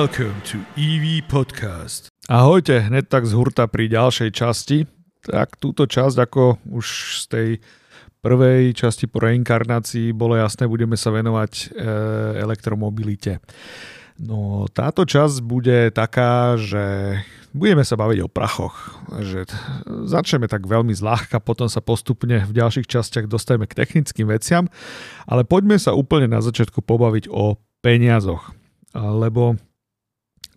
Welcome to EV Podcast. Ahojte, hneď tak z hurta pri ďalšej časti. Tak túto časť, ako už z tej prvej časti po reinkarnácii bolo jasné, budeme sa venovať e, elektromobilite. No táto časť bude taká, že budeme sa baviť o prachoch. Že začneme tak veľmi zľahka, potom sa postupne v ďalších častiach dostaneme k technickým veciam, ale poďme sa úplne na začiatku pobaviť o peniazoch. Lebo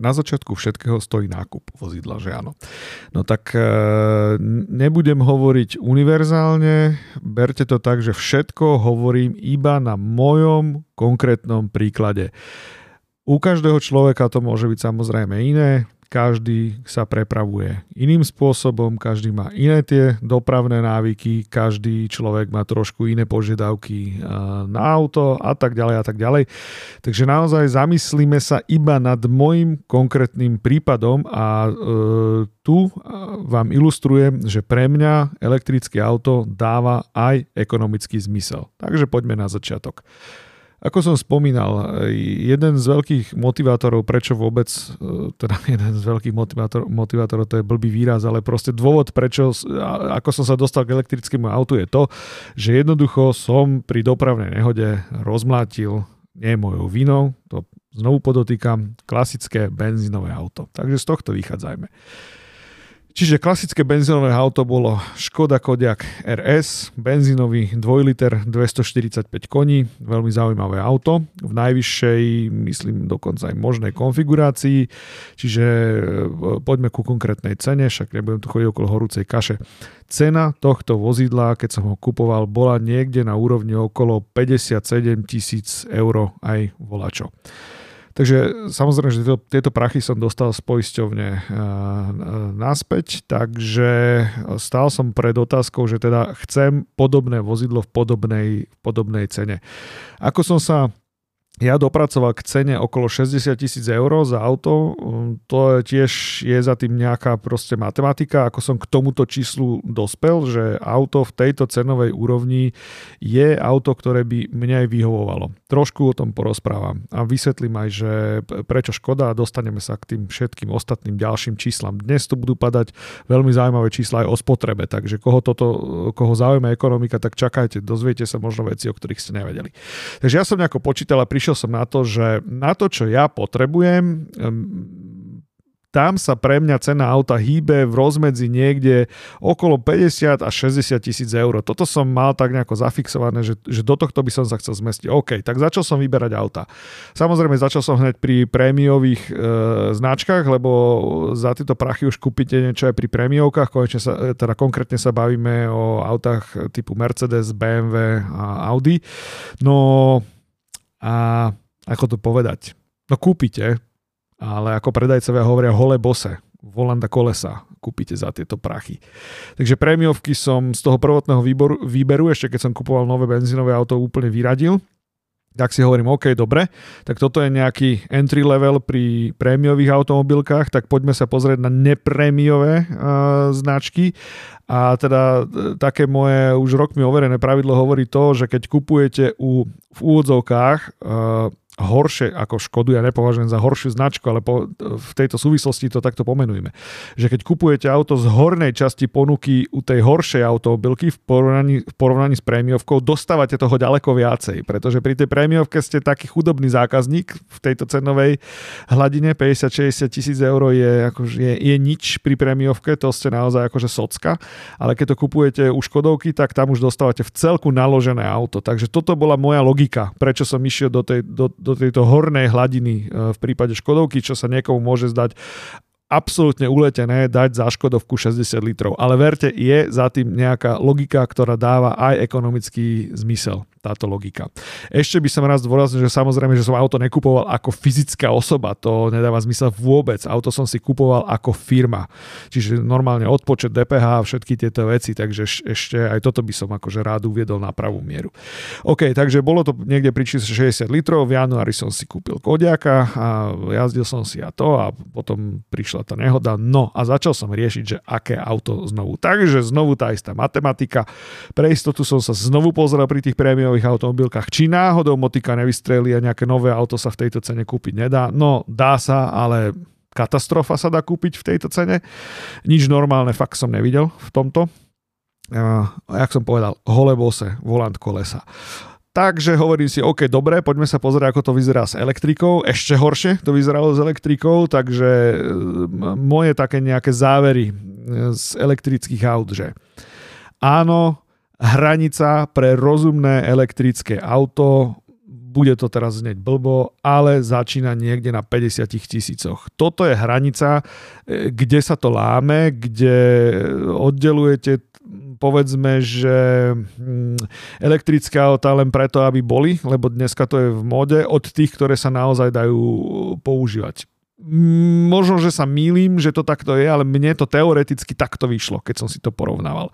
na začiatku všetkého stojí nákup vozidla, že áno. No tak e, nebudem hovoriť univerzálne, berte to tak, že všetko hovorím iba na mojom konkrétnom príklade. U každého človeka to môže byť samozrejme iné, každý sa prepravuje iným spôsobom, každý má iné tie dopravné návyky, každý človek má trošku iné požiadavky na auto a tak ďalej a tak ďalej. Takže naozaj zamyslíme sa iba nad môjim konkrétnym prípadom a e, tu vám ilustrujem, že pre mňa elektrické auto dáva aj ekonomický zmysel. Takže poďme na začiatok. Ako som spomínal, jeden z veľkých motivátorov, prečo vôbec, e, teda jeden z veľkých motivátor, motivátorov, to je blbý výraz, ale proste dôvod, prečo, ako som sa dostal k elektrickému autu je to, že jednoducho som pri dopravnej nehode rozmlátil, nie mojou vinou, to znovu podotýkam, klasické benzínové auto. Takže z tohto vychádzajme. Čiže klasické benzínové auto bolo Škoda Kodiaq RS, benzínový 2 liter 245 koní, veľmi zaujímavé auto, v najvyššej, myslím dokonca aj možnej konfigurácii, čiže e, poďme ku konkrétnej cene, však nebudem tu chodiť okolo horúcej kaše. Cena tohto vozidla, keď som ho kupoval, bola niekde na úrovni okolo 57 tisíc eur aj volačo. Takže samozrejme, že tieto, tieto prachy som dostal z poisťovne uh, naspäť, takže stál som pred otázkou, že teda chcem podobné vozidlo v podobnej, v podobnej cene. Ako som sa ja dopracoval k cene okolo 60 tisíc eur za auto. Um, to je tiež je za tým nejaká proste matematika, ako som k tomuto číslu dospel, že auto v tejto cenovej úrovni je auto, ktoré by mne aj vyhovovalo. Trošku o tom porozprávam a vysvetlím aj, že prečo škoda a dostaneme sa k tým všetkým ostatným ďalším číslam. Dnes tu budú padať veľmi zaujímavé čísla aj o spotrebe, takže koho, toto, koho zaujíma ekonomika, tak čakajte, dozviete sa možno veci, o ktorých ste nevedeli. Takže ja som nejako počítal a prišiel som na to, že na to, čo ja potrebujem, tam sa pre mňa cena auta hýbe v rozmedzi niekde okolo 50 až 60 tisíc eur. Toto som mal tak nejako zafixované, že, že do tohto by som sa chcel zmestiť. OK, tak začal som vyberať auta. Samozrejme, začal som hneď pri prémiových e, značkách, lebo za tieto prachy už kúpite niečo aj pri prémiovkách. Konečne sa, e, teda konkrétne sa bavíme o autách typu Mercedes, BMW a Audi. No a ako to povedať, no kúpite, ale ako predajcovia hovoria hole bose, Volanda kolesa kúpite za tieto prachy. Takže prémiovky som z toho prvotného výboru, výberu, ešte keď som kupoval nové benzínové auto, úplne vyradil. Tak si hovorím, OK, dobre, tak toto je nejaký entry level pri prémiových automobilkách, tak poďme sa pozrieť na neprémiové uh, značky. A teda e, také moje už rokmi overené pravidlo hovorí to, že keď kupujete u, v úvodzovkách uh, horšie ako Škodu, ja nepovažujem za horšiu značku, ale po, v tejto súvislosti to takto pomenujeme. Že keď kupujete auto z hornej časti ponuky u tej horšej automobilky v porovnaní, v porovnaní s prémiovkou, dostávate toho ďaleko viacej, pretože pri tej prémiovke ste taký chudobný zákazník v tejto cenovej hladine, 50-60 tisíc eur je, akože je, je nič pri prémiovke, to ste naozaj akože socka, ale keď to kupujete u Škodovky, tak tam už dostávate v celku naložené auto. Takže toto bola moja logika, prečo som išiel do tej, do, do tejto hornej hladiny e, v prípade Škodovky, čo sa niekomu môže zdať absolútne uletené dať za Škodovku 60 litrov. Ale verte, je za tým nejaká logika, ktorá dáva aj ekonomický zmysel táto logika. Ešte by som raz zdôraznil, že samozrejme, že som auto nekupoval ako fyzická osoba, to nedáva zmysel vôbec. Auto som si kupoval ako firma. Čiže normálne odpočet DPH a všetky tieto veci, takže ešte aj toto by som akože rád uviedol na pravú mieru. OK, takže bolo to niekde pri čísle 60 litrov, v januári som si kúpil Kodiaka a jazdil som si a to a potom prišla tá nehoda, no a začal som riešiť, že aké auto znovu. Takže znovu tá istá matematika. Pre istotu som sa znovu pozrel pri tých prémiových cenových automobilkách. Či náhodou motika nevystrelí a nejaké nové auto sa v tejto cene kúpiť nedá? No, dá sa, ale katastrofa sa dá kúpiť v tejto cene. Nič normálne fakt som nevidel v tomto. Uh, jak som povedal, holebose, volant kolesa. Takže hovorím si, OK, dobre, poďme sa pozrieť, ako to vyzerá s elektrikou. Ešte horšie to vyzeralo s elektrikou, takže moje také nejaké závery e, z elektrických aut, že áno, hranica pre rozumné elektrické auto bude to teraz znieť blbo, ale začína niekde na 50 tisícoch. Toto je hranica, e, kde sa to láme, kde oddelujete povedzme, že hm, elektrické autá len preto, aby boli, lebo dneska to je v mode, od tých, ktoré sa naozaj dajú používať možno, že sa mýlim, že to takto je, ale mne to teoreticky takto vyšlo, keď som si to porovnával.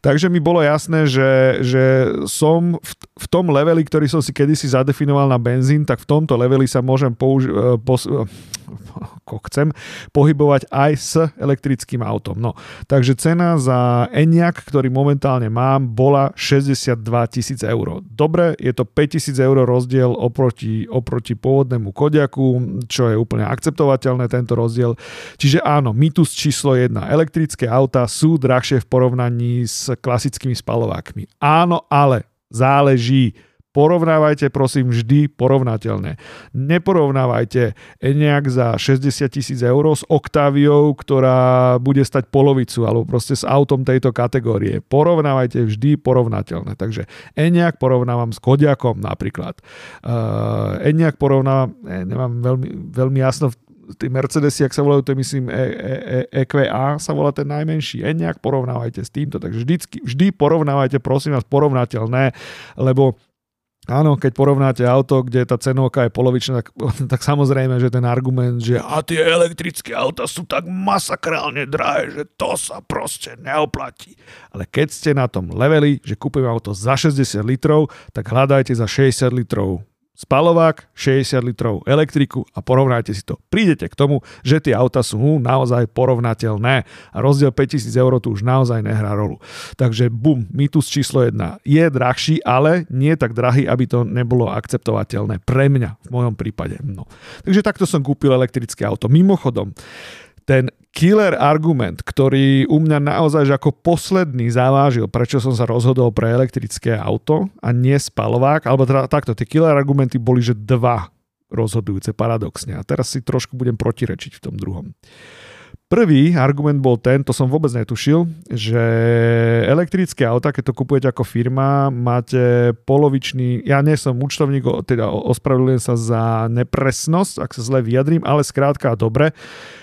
Takže mi bolo jasné, že, že som v, v tom leveli, ktorý som si kedysi zadefinoval na benzín, tak v tomto leveli sa môžem použi- e, pos- e, chcem, pohybovať aj s elektrickým autom. No, takže cena za Enyaq, ktorý momentálne mám, bola 62 tisíc eur. Dobre, je to 5 tisíc eur rozdiel oproti, oproti pôvodnému Kodiaku, čo je úplne akceptovateľné akceptovateľné tento rozdiel. Čiže áno, mýtus číslo 1. Elektrické autá sú drahšie v porovnaní s klasickými spalovákmi. Áno, ale záleží. Porovnávajte prosím vždy porovnateľné. Neporovnávajte nejak za 60 tisíc eur s Octaviou, ktorá bude stať polovicu, alebo proste s autom tejto kategórie. Porovnávajte vždy porovnateľné. Takže Enyaq porovnávam s Kodiakom napríklad. Uh, Enyaq porovnávam, eh, nemám veľmi, veľmi jasno tí Mercedesy, ak sa volajú, to je myslím e, e, e, EQA sa volá ten najmenší. E nejak porovnávajte s týmto. Takže vždycky, vždy porovnávajte, prosím vás, porovnateľné, lebo Áno, keď porovnáte auto, kde tá cenovka je polovičná, tak, tak samozrejme, že ten argument, že a tie elektrické auta sú tak masakrálne drahé, že to sa proste neoplatí. Ale keď ste na tom leveli, že kúpim auto za 60 litrov, tak hľadajte za 60 litrov spalovák, 60 litrov elektriku a porovnáte si to. Prídete k tomu, že tie auta sú naozaj porovnateľné a rozdiel 5000 eur tu už naozaj nehrá rolu. Takže bum, mýtus číslo 1 je drahší, ale nie tak drahý, aby to nebolo akceptovateľné pre mňa v mojom prípade. No. Takže takto som kúpil elektrické auto. Mimochodom, ten killer argument, ktorý u mňa naozaj ako posledný zavážil, prečo som sa rozhodol pre elektrické auto a nie spalovák, alebo teda takto, tie killer argumenty boli, že dva rozhodujúce paradoxne. A teraz si trošku budem protirečiť v tom druhom. Prvý argument bol ten, to som vôbec netušil, že elektrické auta, keď to kupujete ako firma, máte polovičný, ja nie som účtovník, teda ospravedlňujem sa za nepresnosť, ak sa zle vyjadrím, ale skrátka dobre,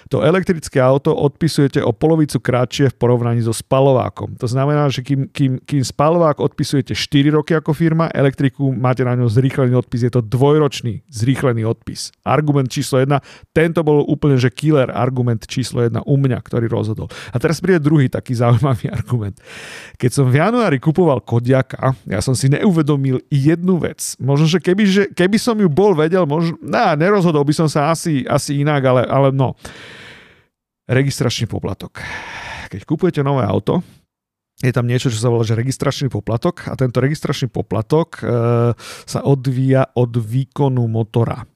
to elektrické auto odpisujete o polovicu kratšie v porovnaní so spalovákom. To znamená, že kým, kým, kým spalovák odpisujete 4 roky ako firma, elektriku máte na ňom zrýchlený odpis, je to dvojročný zrýchlený odpis. Argument číslo 1, tento bol úplne že killer argument číslo 1 u mňa, ktorý rozhodol. A teraz príde druhý taký zaujímavý argument. Keď som v januári kupoval Kodiaka, ja som si neuvedomil jednu vec. Možno, že keby, že keby som ju bol vedel, možno, nah, nerozhodol by som sa asi, asi inak, ale, ale no registračný poplatok. Keď kupujete nové auto, je tam niečo, čo sa volá, že registračný poplatok a tento registračný poplatok e, sa odvíja od výkonu motora.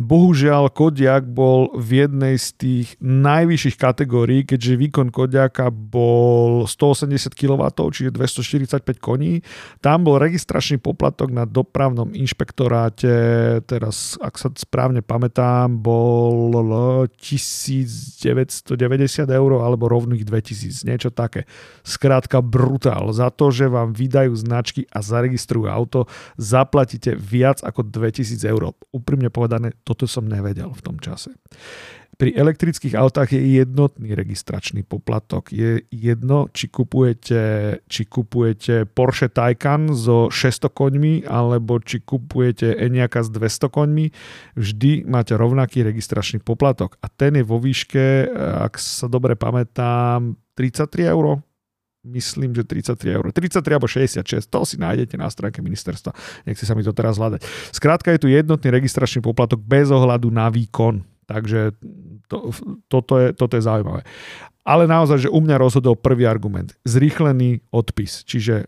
Bohužiaľ, Kodiak bol v jednej z tých najvyšších kategórií, keďže výkon Kodiaka bol 180 kW, čiže 245 koní. Tam bol registračný poplatok na dopravnom inšpektoráte, teraz, ak sa správne pamätám, bol 1990 eur alebo rovných 2000, niečo také. Skrátka brutál. Za to, že vám vydajú značky a zaregistrujú auto, zaplatíte viac ako 2000 eur. Úprimne povedané, toto som nevedel v tom čase. Pri elektrických autách je jednotný registračný poplatok. Je jedno, či kupujete, či kupujete Porsche Taycan so 600 koňmi alebo či kupujete Enyaq s 200 koňmi. Vždy máte rovnaký registračný poplatok a ten je vo výške, ak sa dobre pamätám, 33 eur myslím, že 33 eur. 33 alebo 66, to si nájdete na stránke ministerstva. Nechce sa mi to teraz hľadať. Skrátka je tu jednotný registračný poplatok bez ohľadu na výkon. Takže to, toto, je, toto je zaujímavé. Ale naozaj, že u mňa rozhodol prvý argument. Zrýchlený odpis. Čiže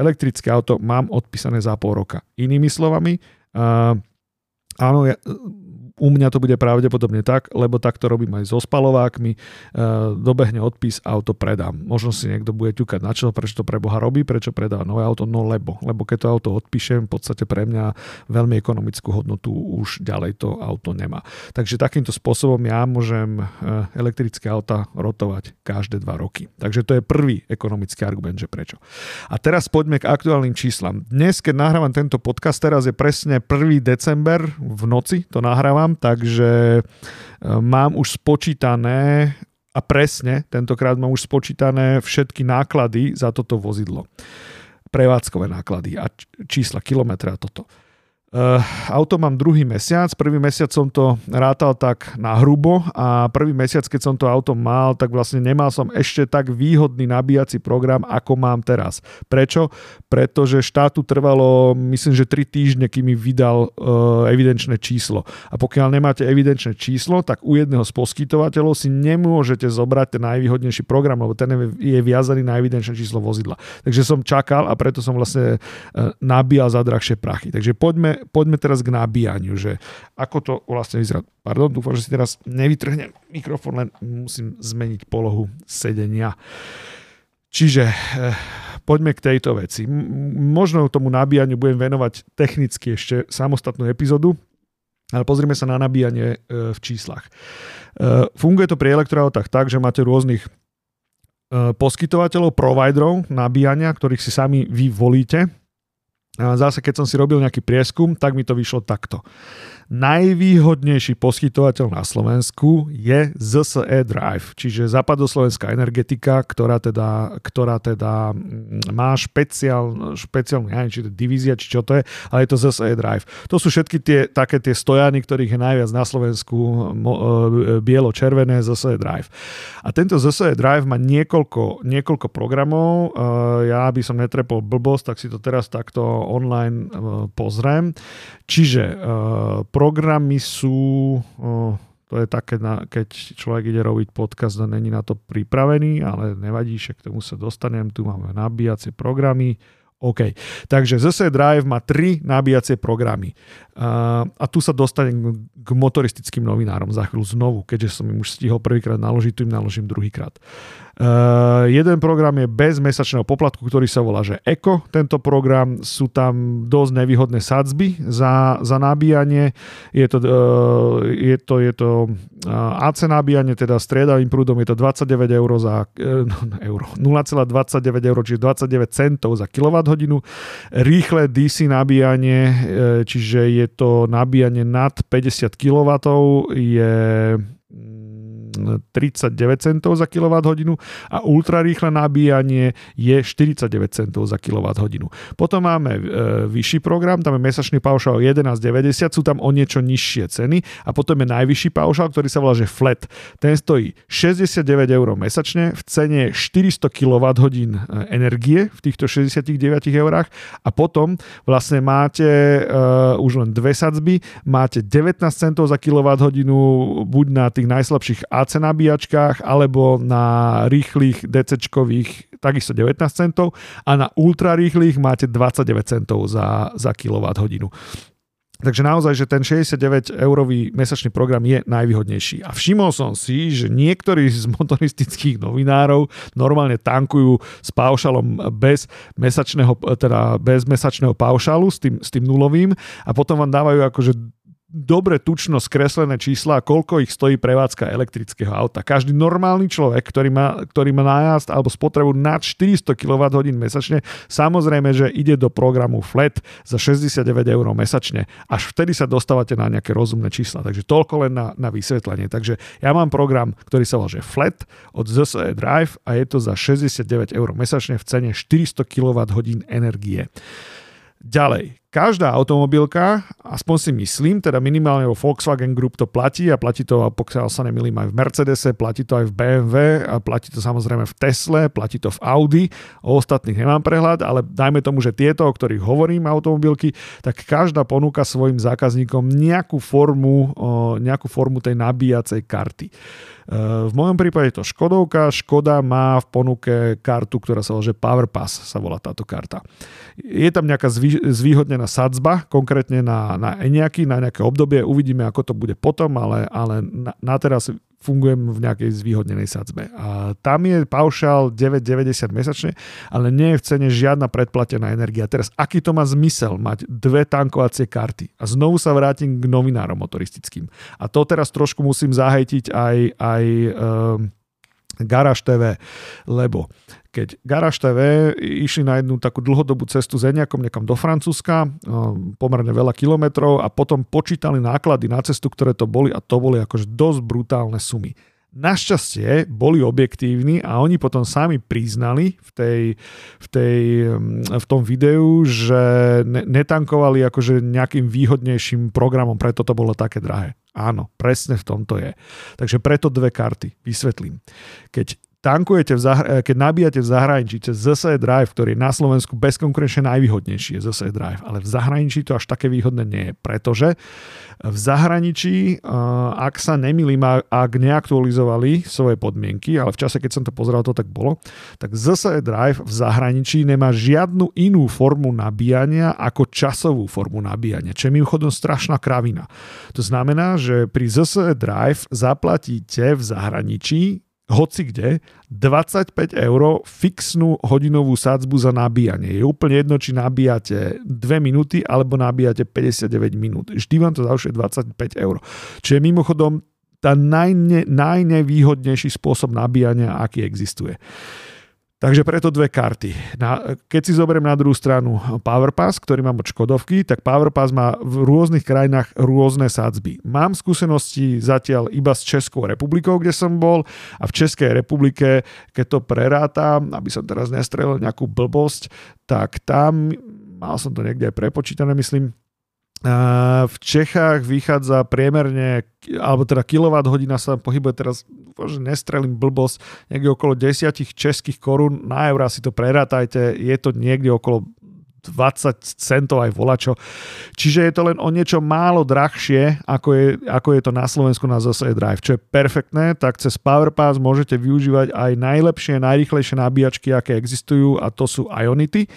elektrické auto mám odpísané za pol roka. Inými slovami, uh, áno, ja, u mňa to bude pravdepodobne tak, lebo tak to robím aj so spalovákmi. E, dobehne odpis, auto predám. Možno si niekto bude ťukať na čo, prečo to pre Boha robí, prečo predá nové auto, no lebo. Lebo keď to auto odpíšem, v podstate pre mňa veľmi ekonomickú hodnotu už ďalej to auto nemá. Takže takýmto spôsobom ja môžem e, elektrické auta rotovať každé dva roky. Takže to je prvý ekonomický argument, že prečo. A teraz poďme k aktuálnym číslam. Dnes, keď nahrávam tento podcast, teraz je presne 1. december v noci, to nahrávam takže e, mám už spočítané a presne, tentokrát mám už spočítané všetky náklady za toto vozidlo. Prevádzkové náklady a čísla kilometra a toto. Uh, auto mám druhý mesiac, prvý mesiac som to rátal tak na hrubo a prvý mesiac, keď som to auto mal, tak vlastne nemal som ešte tak výhodný nabíjací program, ako mám teraz. Prečo? Pretože štátu trvalo, myslím, že 3 týždne, kým mi vydal uh, evidenčné číslo. A pokiaľ nemáte evidenčné číslo, tak u jedného z poskytovateľov si nemôžete zobrať ten najvýhodnejší program, lebo ten je viazaný na evidenčné číslo vozidla. Takže som čakal a preto som vlastne uh, nabíjal za drahšie prachy. Takže poďme poďme teraz k nabíjaniu, že ako to vlastne vyzerá. Pardon, dúfam, že si teraz nevytrhnem mikrofón, len musím zmeniť polohu sedenia. Čiže eh, poďme k tejto veci. Možno tomu nabíjaniu budem venovať technicky ešte samostatnú epizódu, ale pozrime sa na nabíjanie eh, v číslach. Eh, funguje to pri elektroautách tak, že máte rôznych poskytovateľov, providerov nabíjania, ktorých si sami vy volíte Zase, keď som si robil nejaký prieskum, tak mi to vyšlo takto. Najvýhodnejší poskytovateľ na Slovensku je ZSE Drive, čiže západoslovenská energetika, ktorá teda, ktorá teda mm, má špeciál, špeciálnu, neviem, či to divízia, či čo to je, ale je to ZSE Drive. To sú všetky tie, také tie stojany, ktorých je najviac na Slovensku, e, bielo-červené ZSE Drive. A tento ZSE Drive má niekoľko, niekoľko programov, e, ja by som netrepol blbosť, tak si to teraz takto online e, pozriem. Čiže programy sú, to je také, keď človek ide robiť podcast a není na to pripravený, ale nevadí, že k tomu sa dostanem. Tu máme nabíjacie programy, OK. Takže ZSE Drive má tri nabíjacie programy. A tu sa dostanem k motoristickým novinárom za chvíľu znovu, keďže som im už stihol prvýkrát naložiť, tu im naložím druhýkrát. Uh, jeden program je bez mesačného poplatku, ktorý sa volá, že Eko. Tento program sú tam dosť nevýhodné sadzby za, za nabíjanie. Je to, uh, je to, je to uh, AC nabíjanie, teda striedavým prúdom je to 29 eur za uh, euro, 0,29 eur, čiže 29 centov za kWh. Rýchle DC nabíjanie, uh, čiže je to nabíjanie nad 50 kW, je 39 centov za kWh a ultrarýchle nabíjanie je 49 centov za kWh. Potom máme e, vyšší program, tam je mesačný paušál 11,90, sú tam o niečo nižšie ceny a potom je najvyšší paušál, ktorý sa volá, že flat. Ten stojí 69 eur mesačne v cene 400 kWh energie v týchto 69 eurách a potom vlastne máte uh, už len dve sadzby, máte 19 centov za kWh buď na tých najslabších AC nabíjačkách alebo na rýchlych DC-čkových takisto 19 centov a na ultrarýchlych máte 29 centov za, za kWh. Takže naozaj, že ten 69-eurový mesačný program je najvýhodnejší. A všimol som si, že niektorí z motoristických novinárov normálne tankujú s paušalom bez mesačného, teda bez mesačného paušalu, s tým, s tým nulovým a potom vám dávajú akože dobre tučno skreslené čísla, koľko ich stojí prevádzka elektrického auta. Každý normálny človek, ktorý má, ktorý má nájazd alebo spotrebu nad 400 kWh mesačne, samozrejme, že ide do programu FLET za 69 eur mesačne. Až vtedy sa dostávate na nejaké rozumné čísla. Takže toľko len na, na vysvetlenie. Takže ja mám program, ktorý sa volá FLET od ZSE Drive a je to za 69 eur mesačne v cene 400 kWh energie. Ďalej, každá automobilka, aspoň si myslím, teda minimálne vo Volkswagen Group to platí a platí to, pokiaľ sa nemýlim, aj v Mercedese, platí to aj v BMW a platí to samozrejme v Tesle, platí to v Audi, o ostatných nemám prehľad, ale dajme tomu, že tieto, o ktorých hovorím, automobilky, tak každá ponúka svojim zákazníkom nejakú formu, nejakú formu tej nabíjacej karty. V mojom prípade je to Škodovka. Škoda má v ponuke kartu, ktorá sa volá, že Power Pass sa volá táto karta. Je tam nejaká zvýhodnená sadzba, konkrétne na, na nejaký, na nejaké obdobie. Uvidíme, ako to bude potom, ale, ale na, na teraz fungujem v nejakej zvýhodnenej sadzbe. A tam je paušál 9,90 mesačne, ale nie je v cene žiadna predplatená energia. Teraz, aký to má zmysel mať dve tankovacie karty? A znovu sa vrátim k novinárom motoristickým. A to teraz trošku musím zahejtiť aj, aj um, Garage TV, lebo keď Garage TV išli na jednu takú dlhodobú cestu s Eniakom niekam do Francúzska, pomerne veľa kilometrov a potom počítali náklady na cestu, ktoré to boli a to boli akože dosť brutálne sumy. Našťastie boli objektívni a oni potom sami priznali v, tej, v, tej, v tom videu, že netankovali akože nejakým výhodnejším programom, preto to bolo také drahé. Áno, presne v tomto je. Takže preto dve karty. Vysvetlím. Keď tankujete v zahr- eh, keď nabíjate v zahraničí cez ZSE Drive, ktorý je na Slovensku bezkonkurenčne najvýhodnejší, je ZSE Drive, ale v zahraničí to až také výhodné nie je, pretože v zahraničí, eh, ak sa nemýlim, ak neaktualizovali svoje podmienky, ale v čase, keď som to pozeral, to tak bolo, tak ZSE Drive v zahraničí nemá žiadnu inú formu nabíjania ako časovú formu nabíjania, čo je mimochodom strašná kravina. To znamená, že pri ZSE Drive zaplatíte v zahraničí hoci kde 25 eur fixnú hodinovú sadzbu za nabíjanie. Je úplne jedno, či nabíjate 2 minúty alebo nabíjate 59 minút. Vždy vám to zaušie 25 eur. Čo je mimochodom tá najne, najnevýhodnejší spôsob nabíjania, aký existuje. Takže preto dve karty. Na, keď si zoberiem na druhú stranu PowerPass, ktorý mám od Škodovky, tak PowerPass má v rôznych krajinách rôzne sadzby. Mám skúsenosti zatiaľ iba s Českou republikou, kde som bol a v Českej republike, keď to prerátam, aby som teraz nestrelil nejakú blbosť, tak tam, mal som to niekde aj prepočítané, myslím, v Čechách vychádza priemerne, alebo teda kWh sa pohybuje teraz, že nestrelím blbosť, niekde okolo 10 českých korún, na eurá si to prerátajte, je to niekde okolo 20 centov aj volačo. Čiže je to len o niečo málo drahšie, ako je, ako je to na Slovensku na ZSE Drive, čo je perfektné, tak cez PowerPass môžete využívať aj najlepšie, najrychlejšie nabíjačky, aké existujú a to sú Ionity.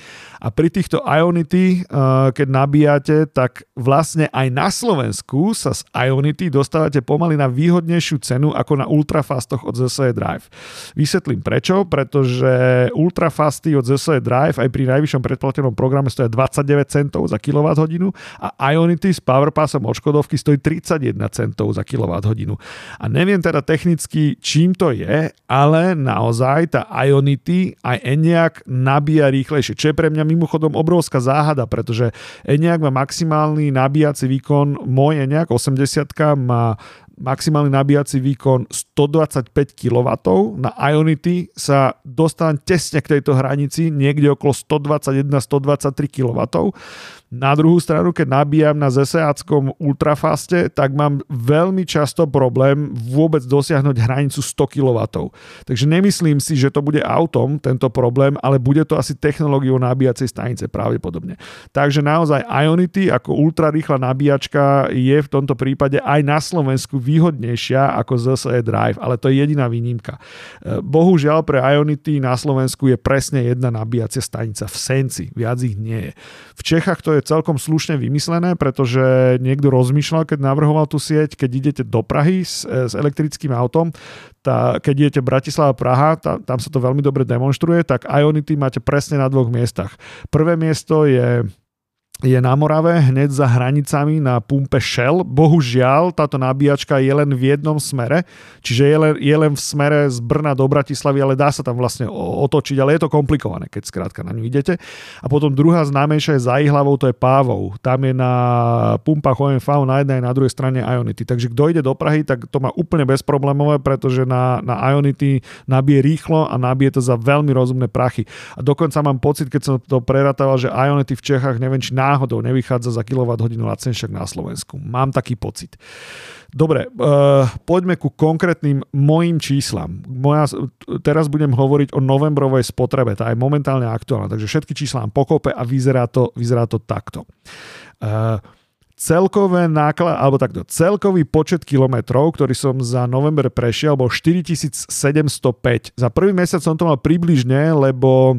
A pri týchto Ionity, eh, keď nabíjate, tak vlastne aj na Slovensku sa z Ionity dostávate pomaly na výhodnejšiu cenu ako na ultrafastoch od ZSE Drive. Vysvetlím prečo, pretože ultrafasty od ZSE Drive aj pri najvyššom predplatenom programe programe stojí 29 centov za kWh a Ionity s Powerpassom od Škodovky stojí 31 centov za kWh. A neviem teda technicky, čím to je, ale naozaj tá Ionity aj Eniak nabíja rýchlejšie, čo je pre mňa mimochodom obrovská záhada, pretože Eniak má maximálny nabíjací výkon, môj Eniak 80 má maximálny nabíjací výkon 125 kW. Na Ionity sa dostávam tesne k tejto hranici, niekde okolo 121-123 kW. Na druhú stranu, keď nabíjam na ZSAckom ultrafaste, tak mám veľmi často problém vôbec dosiahnuť hranicu 100 kW. Takže nemyslím si, že to bude autom tento problém, ale bude to asi technológiou nabíjacej stanice pravdepodobne. Takže naozaj Ionity ako ultrarýchla nabíjačka je v tomto prípade aj na Slovensku výhodnejšia ako ZSE Drive, ale to je jediná výnimka. E, bohužiaľ pre Ionity na Slovensku je presne jedna nabíjacia stanica v Senci, viac ich nie je. V Čechách to je celkom slušne vymyslené, pretože niekto rozmýšľal, keď navrhoval tú sieť, keď idete do Prahy s, e, s elektrickým autom, tá, keď idete Bratislava Praha, tá, tam sa to veľmi dobre demonstruje, tak Ionity máte presne na dvoch miestach. Prvé miesto je je na Morave, hneď za hranicami na pumpe Shell. Bohužiaľ, táto nabíjačka je len v jednom smere, čiže je len, je len v smere z Brna do Bratislavy, ale dá sa tam vlastne otočiť, ale je to komplikované, keď skrátka na ňu idete. A potom druhá známejšia je za Ihlavou, to je Pávou. Tam je na pumpách OMV na jednej a na druhej strane Ionity. Takže kto ide do Prahy, tak to má úplne bezproblémové, pretože na, na Ionity nabije rýchlo a nabije to za veľmi rozumné prachy. A dokonca mám pocit, keď som to preratával, že Ionity v Čechách, neviem či náhodou nevychádza za kWh lacnejšie na Slovensku. Mám taký pocit. Dobre, uh, poďme ku konkrétnym mojim číslam. Moja, teraz budem hovoriť o novembrovej spotrebe, tá je momentálne aktuálna, takže všetky čísla mám pokope a vyzerá to, vyzerá to takto. Uh, celkové náklad, alebo takto, celkový počet kilometrov, ktorý som za november prešiel, bol 4705. Za prvý mesiac som to mal približne, lebo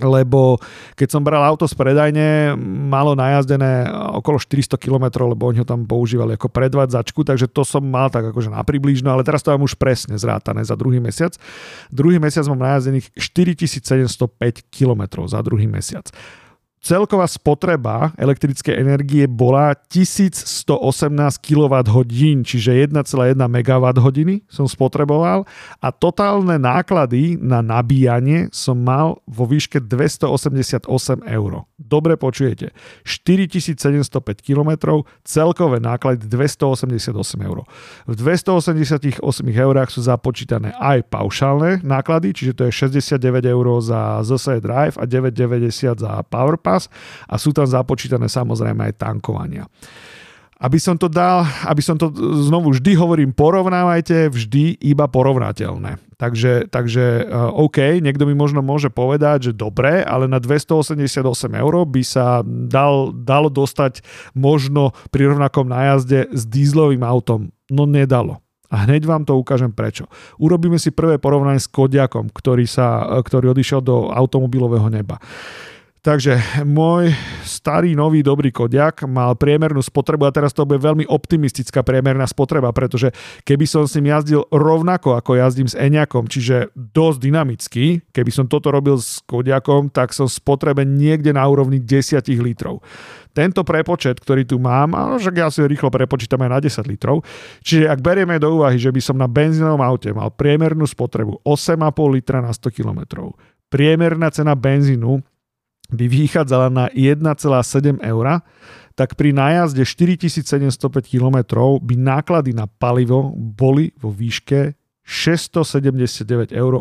lebo keď som bral auto z predajne, malo najazdené okolo 400 km, lebo oni ho tam používali ako predvádzačku, takže to som mal tak akože na približno, ale teraz to mám už presne zrátané za druhý mesiac. Druhý mesiac mám najazdených 4705 km za druhý mesiac. Celková spotreba elektrickej energie bola 1118 kWh, čiže 1,1 MWh som spotreboval a totálne náklady na nabíjanie som mal vo výške 288 eur. Dobre počujete, 4705 km, celkové náklady 288 eur. V 288 eurách sú započítané aj paušálne náklady, čiže to je 69 eur za ZSE Drive a 9,90 za PowerPass Pass a sú tam započítané samozrejme aj tankovania. Aby som to dal, aby som to znovu vždy hovorím, porovnávajte vždy iba porovnateľné. Takže, takže eh, OK, niekto mi možno môže povedať, že dobre, ale na 288 eur by sa dal, dalo dostať možno pri rovnakom nájazde s dízlovým autom. No nedalo. A hneď vám to ukážem prečo. Urobíme si prvé porovnanie s Kodiakom, ktorý, sa, eh, ktorý odišiel do automobilového neba. Takže môj starý, nový, dobrý Kodiak mal priemernú spotrebu a teraz to bude veľmi optimistická priemerná spotreba, pretože keby som s ním jazdil rovnako ako jazdím s Eniakom, čiže dosť dynamicky, keby som toto robil s Kodiakom, tak som spotrebe niekde na úrovni 10 litrov. Tento prepočet, ktorý tu mám, a však ja si ho rýchlo prepočítam aj na 10 litrov, čiže ak berieme do úvahy, že by som na benzínovom aute mal priemernú spotrebu 8,5 litra na 100 km, priemerná cena benzínu by vychádzala na 1,7 eur, tak pri nájazde 4705 km by náklady na palivo boli vo výške 679,87 eur.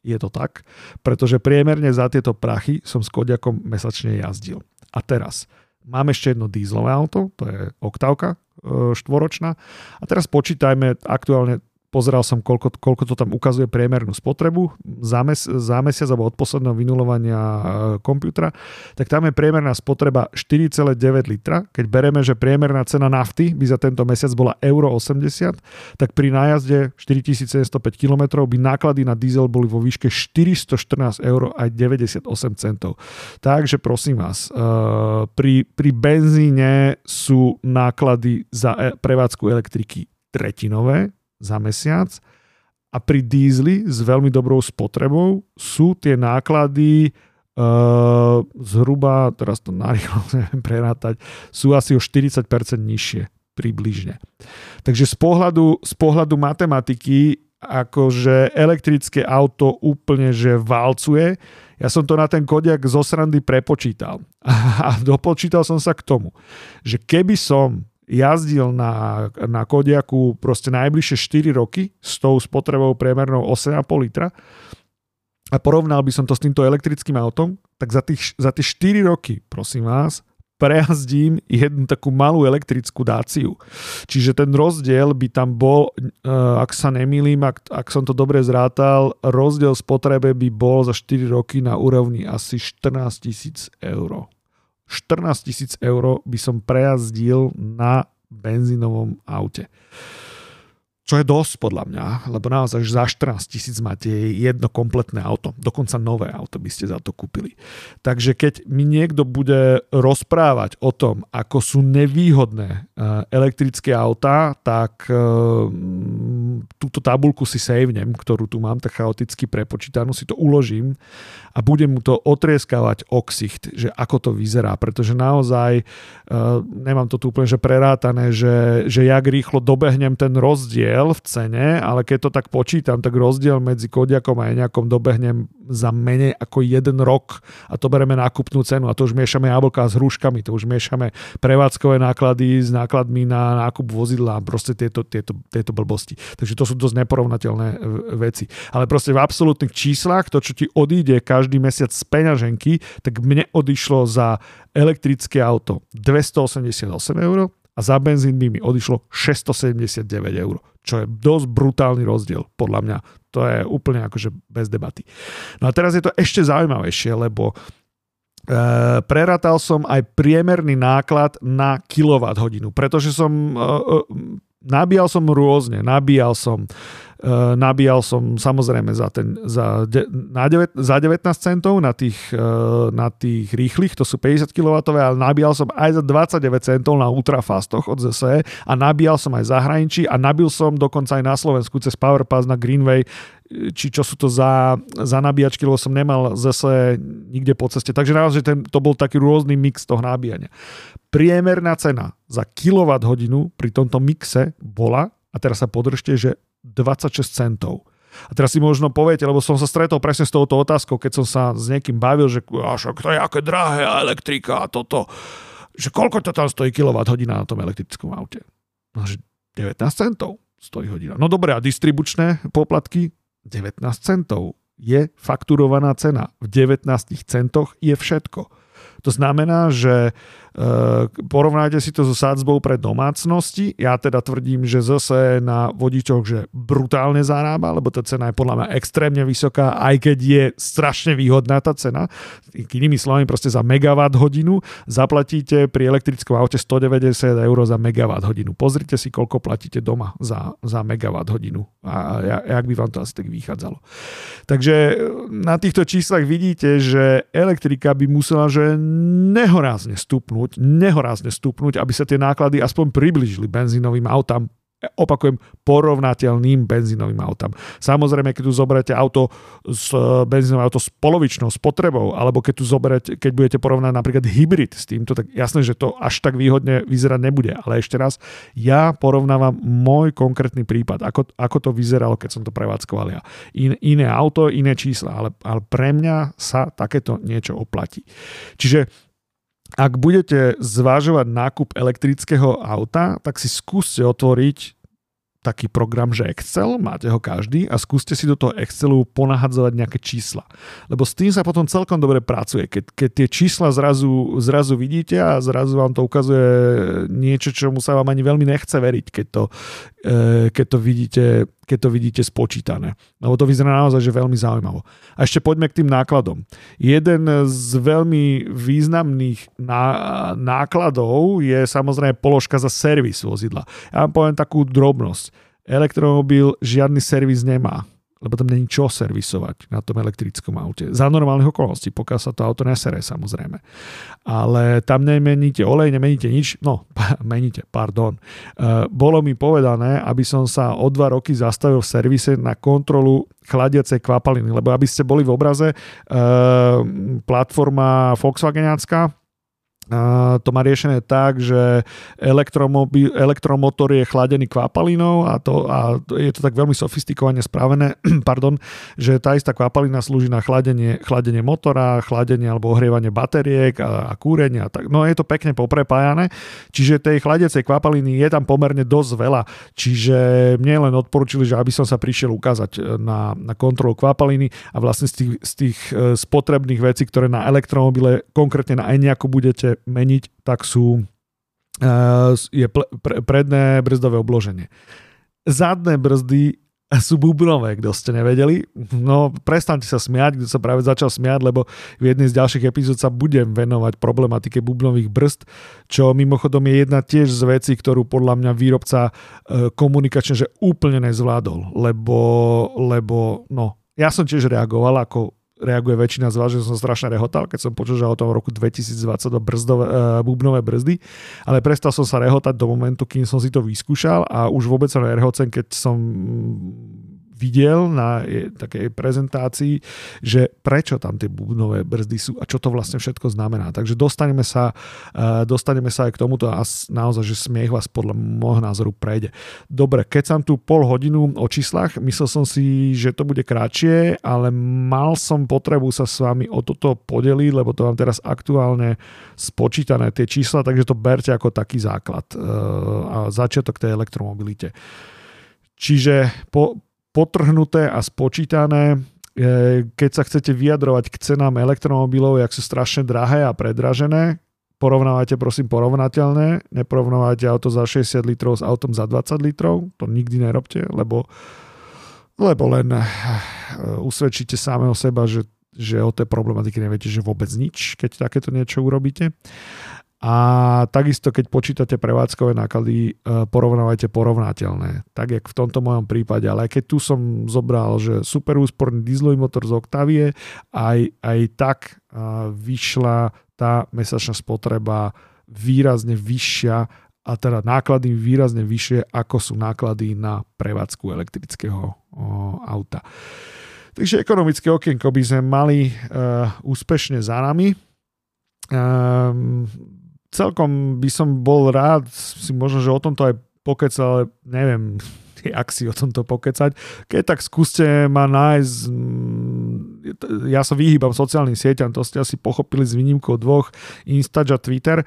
Je to tak? Pretože priemerne za tieto prachy som s Kodiakom mesačne jazdil. A teraz, mám ešte jedno dízlové auto, to je oktávka e, štvoročná. A teraz počítajme aktuálne pozeral som, koľko, koľko to tam ukazuje priemernú spotrebu za, mes, za mesiac alebo od posledného vynulovania e, počítača, tak tam je priemerná spotreba 4,9 litra. Keď bereme, že priemerná cena nafty by za tento mesiac bola euro 80, tak pri nájazde 4705 km by náklady na diesel boli vo výške 414 eur aj 98 centov. Takže prosím vás, e, pri, pri benzíne sú náklady za e, prevádzku elektriky tretinové, za mesiac a pri dízli s veľmi dobrou spotrebou sú tie náklady uh, zhruba, teraz to narýchlo neviem prerátať, sú asi o 40% nižšie približne. Takže z pohľadu, z pohľadu matematiky akože elektrické auto úplne že valcuje. Ja som to na ten kodiak zo srandy prepočítal a dopočítal som sa k tomu, že keby som jazdil na, na Kodiaku proste najbližšie 4 roky s tou spotrebou priemernou 8,5 litra a porovnal by som to s týmto elektrickým autom, tak za, tých, za tie 4 roky, prosím vás, prejazdím jednu takú malú elektrickú dáciu. Čiže ten rozdiel by tam bol, eh, ak sa nemýlim, ak, ak som to dobre zrátal, rozdiel spotrebe by bol za 4 roky na úrovni asi 14 tisíc eur. 14 tisíc eur by som prejazdil na benzínovom aute. Čo je dosť podľa mňa, lebo naozaj za 14 tisíc máte jedno kompletné auto, dokonca nové auto by ste za to kúpili. Takže keď mi niekto bude rozprávať o tom, ako sú nevýhodné e, elektrické autá, tak e, túto tabulku si savenem, ktorú tu mám tak chaoticky prepočítanú, si to uložím a budem mu to otrieskávať oksicht, že ako to vyzerá, pretože naozaj e, nemám to tu úplne že prerátané, že, že jak rýchlo dobehnem ten rozdiel v cene, ale keď to tak počítam, tak rozdiel medzi Kodiakom a nejakom dobehnem za menej ako jeden rok a to bereme nákupnú cenu a to už miešame jablka s hruškami, to už miešame prevádzkové náklady s nákladmi na nákup vozidla a proste tieto, tieto, tieto blbosti. Takže že to sú dosť neporovnateľné veci. Ale proste v absolútnych číslach, to, čo ti odíde každý mesiac z peňaženky, tak mne odišlo za elektrické auto 288 eur a za benzín by mi odišlo 679 eur, čo je dosť brutálny rozdiel, podľa mňa. To je úplne akože bez debaty. No a teraz je to ešte zaujímavejšie, lebo E, prerátal som aj priemerný náklad na kWh, pretože som e, e, nabíjal som rôzne, nabíjal som nabíjal som samozrejme za, ten, za, de, na 9, za 19 centov na tých, uh, na tých rýchlych, to sú 50 kW, ale nabíjal som aj za 29 centov na ultrafastoch od ZSE a nabíjal som aj zahraničí a nabil som dokonca aj na Slovensku cez Powerpass na Greenway či čo sú to za, za nabíjačky, lebo som nemal zase nikde po ceste. Takže naozaj ten, to bol taký rôzny mix toho nabíjania. Priemerná cena za kWh pri tomto mixe bola, a teraz sa podržte, že 26 centov. A teraz si možno poviete, lebo som sa stretol presne s touto otázkou, keď som sa s niekým bavil, že až to je aké drahé elektrika a toto. Že koľko to tam stojí kWh na tom elektrickom aute? No, že 19 centov stojí hodina. No dobré, a distribučné poplatky 19 centov je fakturovaná cena. V 19 centoch je všetko. To znamená, že Eh, porovnáte si to so sádzbou pre domácnosti. Ja teda tvrdím, že zase na vodičoch, že brutálne zarába, lebo tá cena je podľa mňa extrémne vysoká, aj keď je strašne výhodná tá cena. Inými slovami, proste za megawatt hodinu zaplatíte pri elektrickom aute 190 eur za megawatt hodinu. Pozrite si, koľko platíte doma za, za megawatt hodinu a jak by vám to asi tak vychádzalo. Takže na týchto číslach vidíte, že elektrika by musela že nehorázne stupnúť nehorázne stúpnuť, aby sa tie náklady aspoň približili benzínovým autám opakujem, porovnateľným benzínovým autám. Samozrejme, keď tu zoberete auto s benzínové auto s polovičnou spotrebou, alebo keď tu zoberete, keď budete porovnať napríklad hybrid s týmto, tak jasné, že to až tak výhodne vyzerať nebude. Ale ešte raz, ja porovnávam môj konkrétny prípad, ako, ako to vyzeralo, keď som to prevádzkoval ja. In, iné auto, iné čísla, ale, ale pre mňa sa takéto niečo oplatí. Čiže ak budete zvážovať nákup elektrického auta, tak si skúste otvoriť taký program, že Excel, máte ho každý a skúste si do toho Excelu ponahadzovať nejaké čísla. Lebo s tým sa potom celkom dobre pracuje. Keď, keď tie čísla zrazu, zrazu vidíte a zrazu vám to ukazuje niečo, čomu sa vám ani veľmi nechce veriť, keď to, e, keď to, vidíte, keď to vidíte spočítané. Lebo to vyzerá naozaj že veľmi zaujímavo. A ešte poďme k tým nákladom. Jeden z veľmi významných nákladov je samozrejme položka za servis vozidla. Ja vám poviem takú drobnosť elektromobil žiadny servis nemá lebo tam není čo servisovať na tom elektrickom aute. Za normálnych okolností, pokiaľ sa to auto nesere samozrejme. Ale tam nemeníte olej, nemeníte nič, no meníte, pardon. Uh, bolo mi povedané, aby som sa o dva roky zastavil v servise na kontrolu chladiacej kvapaliny, lebo aby ste boli v obraze, uh, platforma Volkswagenácka, to má riešené tak, že elektromotor je chladený kvapalinou a, to, a je to tak veľmi sofistikovane spravené, pardon, že tá istá kvapalina slúži na chladenie, chladenie motora, chladenie alebo ohrievanie bateriek a, a kúrenie a tak. No je to pekne poprepájané, čiže tej chladiacej kvapaliny je tam pomerne dosť veľa, čiže mne len odporúčili, že aby som sa prišiel ukázať na, na kontrolu kvapaliny a vlastne z tých, z tých e, spotrebných vecí, ktoré na elektromobile, konkrétne na Eniaku budete meniť, tak sú eh, je predné brzdové obloženie. Zadné brzdy sú bubnové, kto ste nevedeli. No, prestante sa smiať, kto sa práve začal smiať, lebo v jednej z ďalších epizód sa budem venovať problematike bubnových brzd, čo mimochodom je jedna tiež z vecí, ktorú podľa mňa výrobca eh, komunikačne že úplne nezvládol, lebo, lebo no, ja som tiež reagoval ako reaguje väčšina z vás, že som strašne rehotal, keď som počul, že o tom roku 2022 brzdové, uh, bubnové brzdy, ale prestal som sa rehotať do momentu, kým som si to vyskúšal a už vôbec sa nerehocem, keď som videl na takej prezentácii, že prečo tam tie bubnové brzdy sú a čo to vlastne všetko znamená. Takže dostaneme sa, e, dostaneme sa aj k tomuto a naozaj, že smiech vás podľa môjho názoru prejde. Dobre, keď som tu pol hodinu o číslach, myslel som si, že to bude kratšie, ale mal som potrebu sa s vami o toto podeliť, lebo to mám teraz aktuálne spočítané tie čísla, takže to berte ako taký základ e, a začiatok tej elektromobilite. Čiže po, potrhnuté a spočítané, keď sa chcete vyjadrovať k cenám elektromobilov, jak sú strašne drahé a predražené, porovnávajte prosím porovnateľné, neporovnávajte auto za 60 litrov s autom za 20 litrov, to nikdy nerobte, lebo, lebo len uh, usvedčíte samého seba, že že o tej problematiky neviete, že vôbec nič, keď takéto niečo urobíte. A takisto, keď počítate prevádzkové náklady, e, porovnávajte porovnateľné. Tak, jak v tomto mojom prípade. Ale keď tu som zobral, že super úsporný dieselový motor z Octavie, aj, aj tak e, vyšla tá mesačná spotreba výrazne vyššia a teda náklady výrazne vyššie, ako sú náklady na prevádzku elektrického auta. Takže ekonomické okienko by sme mali uh, úspešne za nami. Um, celkom by som bol rád, si možno, že o tomto aj pokecal, ale neviem, ak si o tomto pokecať. Keď tak skúste ma nájsť, mm, ja sa vyhýbam sociálnym sieťam, to ste asi pochopili s výnimkou dvoch, Instač a Twitter,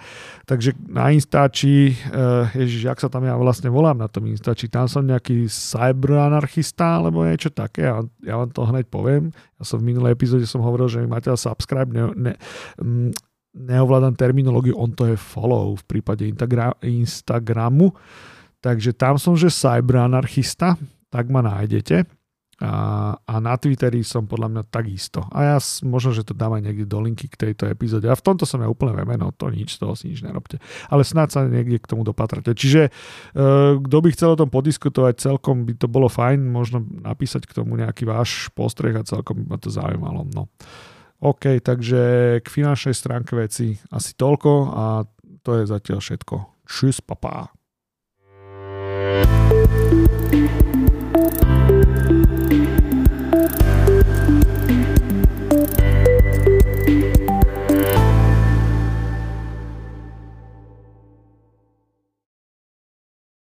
takže na Instači, eh, ježiš, jak sa tam ja vlastne volám na tom Instači, tam som nejaký cyberanarchista alebo niečo také, ja, ja vám to hneď poviem. Ja som v minulej epizóde som hovoril, že mi máte subscribe, ne, ne, mm, neovládam terminológiu, on to je follow v prípade Instagramu. Takže tam som, že cyberanarchista, tak ma nájdete. A, a na Twitteri som podľa mňa takisto. A ja možno, že to dám aj niekde do linky k tejto epizóde. A v tomto som ja úplne vemeno, to nič, toho si nič nerobte. Ale snáď sa niekde k tomu dopatrate. Čiže e, kto by chcel o tom podiskutovať, celkom by to bolo fajn, možno napísať k tomu nejaký váš postreh a celkom by ma to zaujímalo. No. OK, takže k finančnej stránke veci asi toľko a to je zatiaľ všetko. Thank you